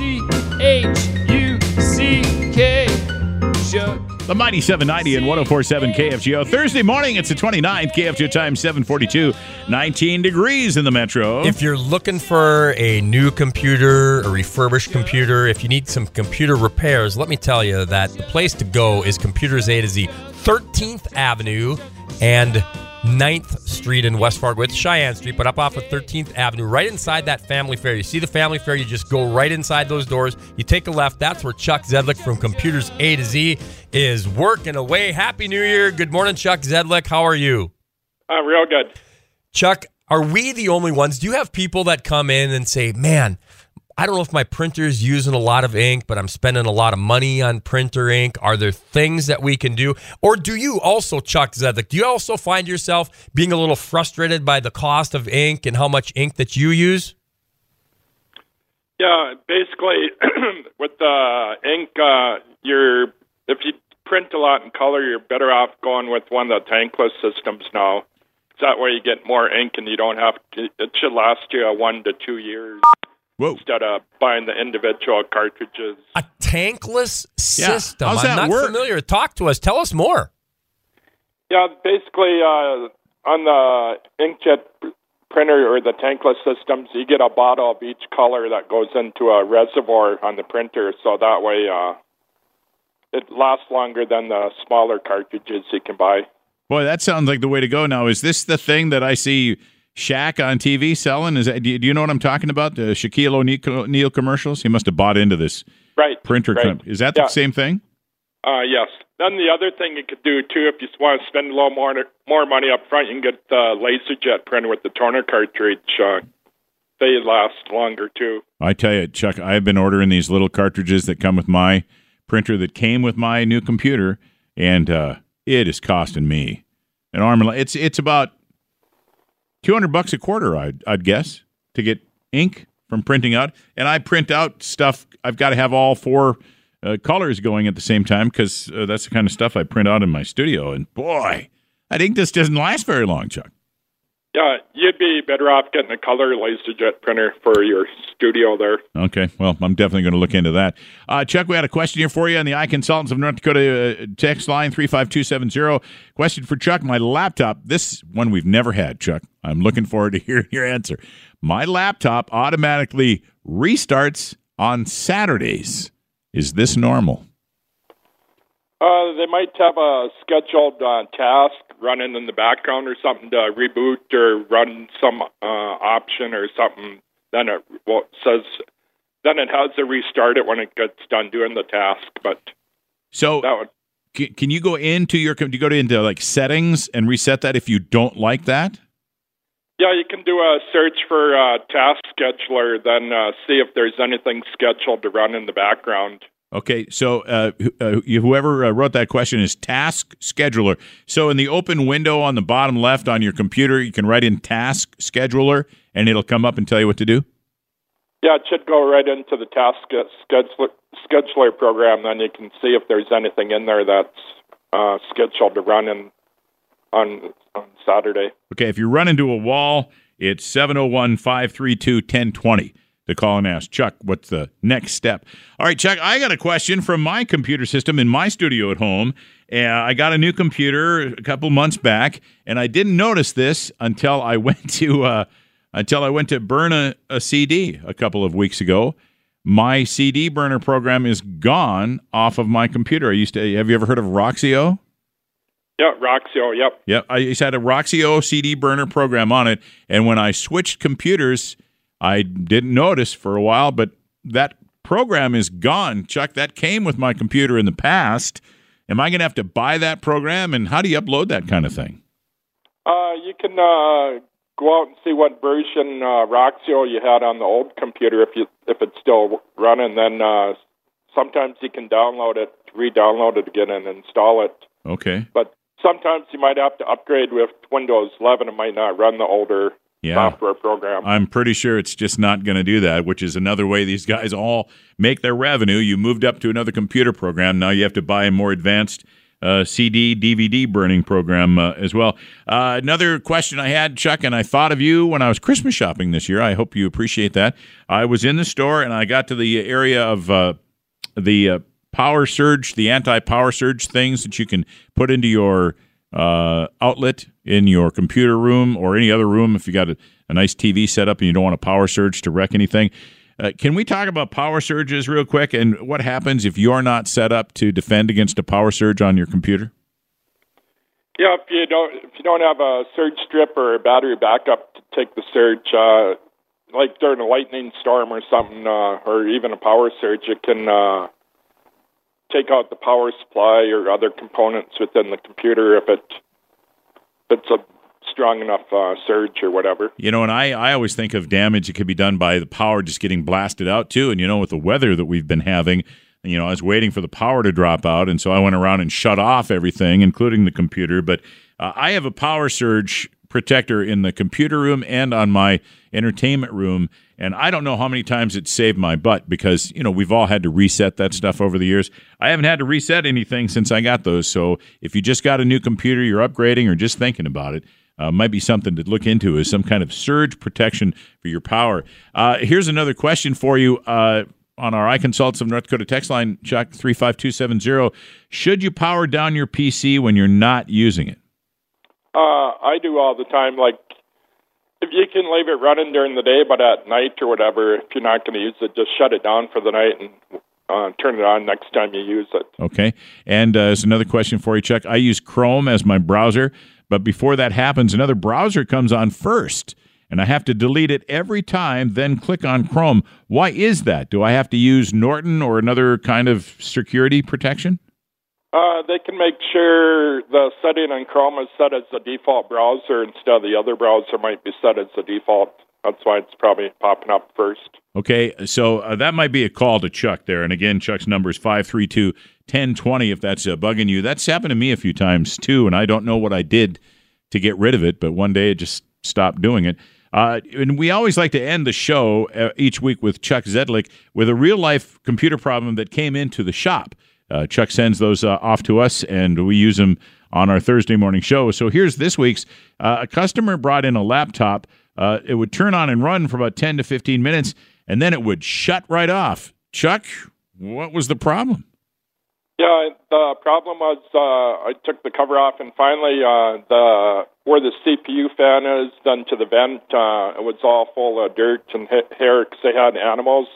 C H U C K. Chuck. The Mighty 790 and 1047 KFGO. Thursday morning, it's the 29th. KFGO time 742. 19 degrees in the metro. If you're looking for a new computer, a refurbished computer, if you need some computer repairs, let me tell you that the place to go is Computers A to Z, 13th Avenue and 9th Street in West Fargo. It's Sheyenne Street, but up off of 13th Avenue, right inside that Family Fare. You see the Family Fare, you just go right inside those doors. You take a left. That's where Chuck Zedlick from Computers A to Z is working away. Happy New Year. Good morning, Chuck Zedlick. How are you? I'm real good. Chuck, are we the only ones? Do you have people that come in and say, man, I don't know if my printer is using a lot of ink, but I'm spending a lot of money on printer ink. Are there things that we can do? Or do you also, Chuck Zedlick, do you also find yourself being a little frustrated by the cost of ink and how much ink that you use? Yeah, basically, with the ink, uh, you're if you print a lot in color, you're better off going with one of the tankless systems now. That way, you get more ink, and you don't have to. It should last you a one to two years Whoa. instead of buying the individual cartridges. A tankless Yeah. system. How's I'm not work? familiar. Talk to us. Tell us more. Yeah, basically, uh, on the inkjet printer or the tankless systems, you get a bottle of each color that goes into a reservoir on the printer, so that way uh, it lasts longer than the smaller cartridges you can buy. Boy, that sounds like the way to go now. Is this the thing that I see Shaq on TV selling? Is that, do you do you know what I'm talking about? The Shaquille O'Neal commercials? He must have bought into this Right. printer. Right. Is that the Yeah. same thing? Uh, yes. Then the other thing you could do too, if you want to spend a little more more money up front, you can get the laser jet printer with the toner cartridge. Uh, they last longer too. I tell you, Chuck, I've been ordering these little cartridges that come with my printer that came with my new computer, and uh, it is costing me an arm and leg. It's it's about two hundred bucks a quarter, I'd I'd guess, to get ink from printing out. And I print out stuff. I've got to have all four uh, colors going at the same time because uh, that's the kind of stuff I print out in my studio. And boy, I think this doesn't last very long, Chuck. Yeah, you'd be better off getting a color LaserJet printer for your studio there. Okay, well, I'm definitely going to look into that. Uh, Chuck, we had a question here for you on the Eye Consultants of North Dakota uh, text line 35270. Question for Chuck. My laptop, this one we've never had, Chuck. I'm looking forward to hearing your answer. My laptop automatically restarts on Saturdays. Is this normal? Uh, they might have a scheduled uh, task running in the background or something to reboot or run some uh, option or something. Then it well, says, then it has to restart it when it gets done doing the task. But So, that would can, can you go into your, do you go into like settings and reset that if you don't like that? Yeah, you can do a search for uh, task scheduler, then uh, see if there's anything scheduled to run in the background. Okay, so uh, uh, whoever uh, wrote that question is Task Scheduler. So in the open window on the bottom left on your computer, you can write in Task Scheduler, and it'll come up and tell you what to do. Yeah, it should go right into the task scheduler, scheduler program. Then you can see if there's anything in there that's uh, scheduled to run in, on on Saturday. Okay, if you run into a wall, it's 701 532 1020 to call and ask Chuck what's the next step. All right, Chuck, I got a question from my computer system in my studio at home. Uh, I got a new computer a couple months back, and I didn't notice this until I went to uh, until I went to burn a, a CD a couple of weeks ago. My CD burner program is gone off of my computer. I used to. Have you ever heard of Roxio? Yeah, Roxio. Yep. Yep, I just had a Roxio CD burner program on it, and when I switched computers, I didn't notice for a while, but that program is gone. Chuck, that came with my computer in the past. Am I going to have to buy that program, and how do you upload that kind of thing? Uh, you can uh, go out and see what version uh, Roxio you had on the old computer if you if it's still running. Then uh, sometimes you can download it, re-download it again, and install it. Okay, But sometimes you might have to upgrade with Windows 11. It might not run the older Yeah. software program. I'm pretty sure it's just not going to do that, which is another way these guys all make their revenue. You moved up to another computer program. Now you have to buy a more advanced uh, CD, DVD burning program uh, as well. Uh, another question I had, Chuck, and I thought of you when I was Christmas shopping this year. I hope you appreciate that. I was in the store and I got to the area of uh, the uh, power surge, the anti power surge things that you can put into your uh, outlet in your computer room or any other room if you got a, a nice TV set up and you don't want a power surge to wreck anything. Uh, can we talk about power surges real quick and what happens if you're not set up to defend against a power surge on your computer? Yeah, if you don't if you don't have a surge strip or a battery backup to take the surge, uh, like during a lightning storm or something, uh, or even a power surge, it can uh, take out the power supply or other components within the computer if it if it's a strong enough uh, surge or whatever. You know, and I, I always think of damage that could be done by the power just getting blasted out too. And you know, with the weather that we've been having, you know, I was waiting for the power to drop out, and so I went around and shut off everything, including the computer. But uh, I have a power surge protector in the computer room and on my entertainment room. And I don't know how many times it saved my butt because, you know, we've all had to reset that stuff over the years. I haven't had to reset anything since I got those. So if you just got a new computer, you're upgrading or just thinking about it, uh, might be something to look into is some kind of surge protection for your power. Uh, here's another question for you. Uh, on our iConsults of North Dakota text line, Chuck 35270. Should you power down your PC when you're not using it? Uh, I do all the time. Like, if you can leave it running during the day, but at night or whatever, if you're not going to use it, just shut it down for the night and uh, turn it on next time you use it. Okay. And uh, there's another question for you, Chuck. I use Chrome as my browser, but before that happens, another browser comes on first, and I have to delete it every time, then click on Chrome. Why is that? Do I have to use Norton or another kind of security protection? Uh, they can make sure the setting on Chrome is set as the default browser instead of the other browser might be set as the default. That's why it's probably popping up first. Okay, so uh, that might be a call to Chuck there. And again, Chuck's number is 532 1020 if that's uh, bugging you. That's happened to me a few times too, and I don't know what I did to get rid of it, but one day it just stopped doing it. Uh, and we always like to end the show uh, each week with Chuck Zedlick with a real life computer problem that came into the shop. Uh, Chuck sends those uh, off to us, and we use them on our Thursday morning show. So here's this week's. Uh, a customer brought in a laptop. Uh, it would turn on and run for about 10 to 15 minutes, and then it would shut right off. Chuck, what was the problem? Yeah, the problem was uh, I took the cover off, and finally, uh, the where the CPU fan is done to the vent, uh, it was all full of dirt and hair because they had animals.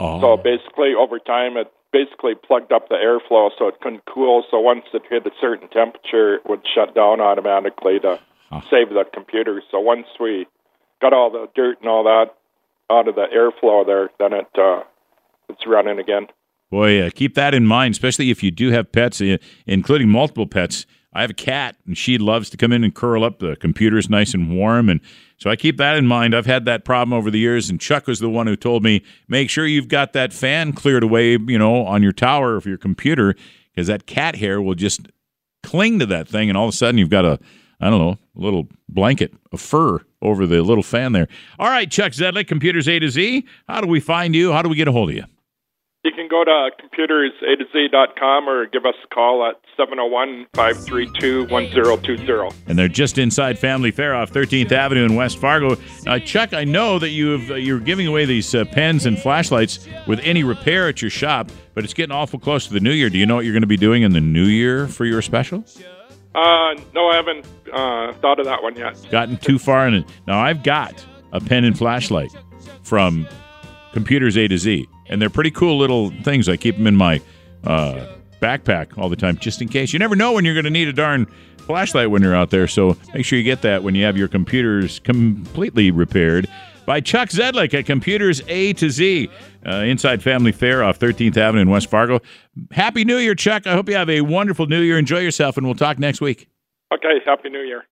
Oh. So basically, over time, it basically plugged up the airflow so it couldn't cool. So once it hit a certain temperature, it would shut down automatically to save the computer. So once we got all the dirt and all that out of the airflow there, then it uh, it's running again. Boy, uh, keep that in mind, especially if you do have pets, uh, including multiple pets. I have a cat, and she loves to come in and curl up. The computer's nice and warm, and so I keep that in mind. I've had that problem over the years, and Chuck was the one who told me make sure you've got that fan cleared away, you know, on your tower of your computer, because that cat hair will just cling to that thing, and all of a sudden you've got a I don't know, a little blanket of fur over the little fan there. All right, Chuck Zedlick, Computers A to Z. How do we find you? How do we get a hold of you? You can go to computersa to z.com or give us a call at 701 532 1020. And they're just inside Family Fare off 13th Avenue in West Fargo. Uh, Chuck, I know that you've, uh, you're giving away these uh, pens and flashlights with any repair at your shop, but it's getting awful close to the new year. Do you know what you're going to be doing in the new year for your special? Uh, no, I haven't uh, thought of that one yet. Gotten too far in it. Now, I've got a pen and flashlight from Computers A to Z, and they're pretty cool little things. I keep them in my uh, backpack all the time, just in case. You never know when you're going to need a darn flashlight when you're out there. So make sure you get that when you have your computers completely repaired. By Chuck Zedlick at Computers A to Z, uh, inside Family Fare off 13th Avenue in West Fargo. Happy New Year, Chuck. I hope you have a wonderful New Year. Enjoy yourself, and we'll talk next week. Okay, Happy New Year.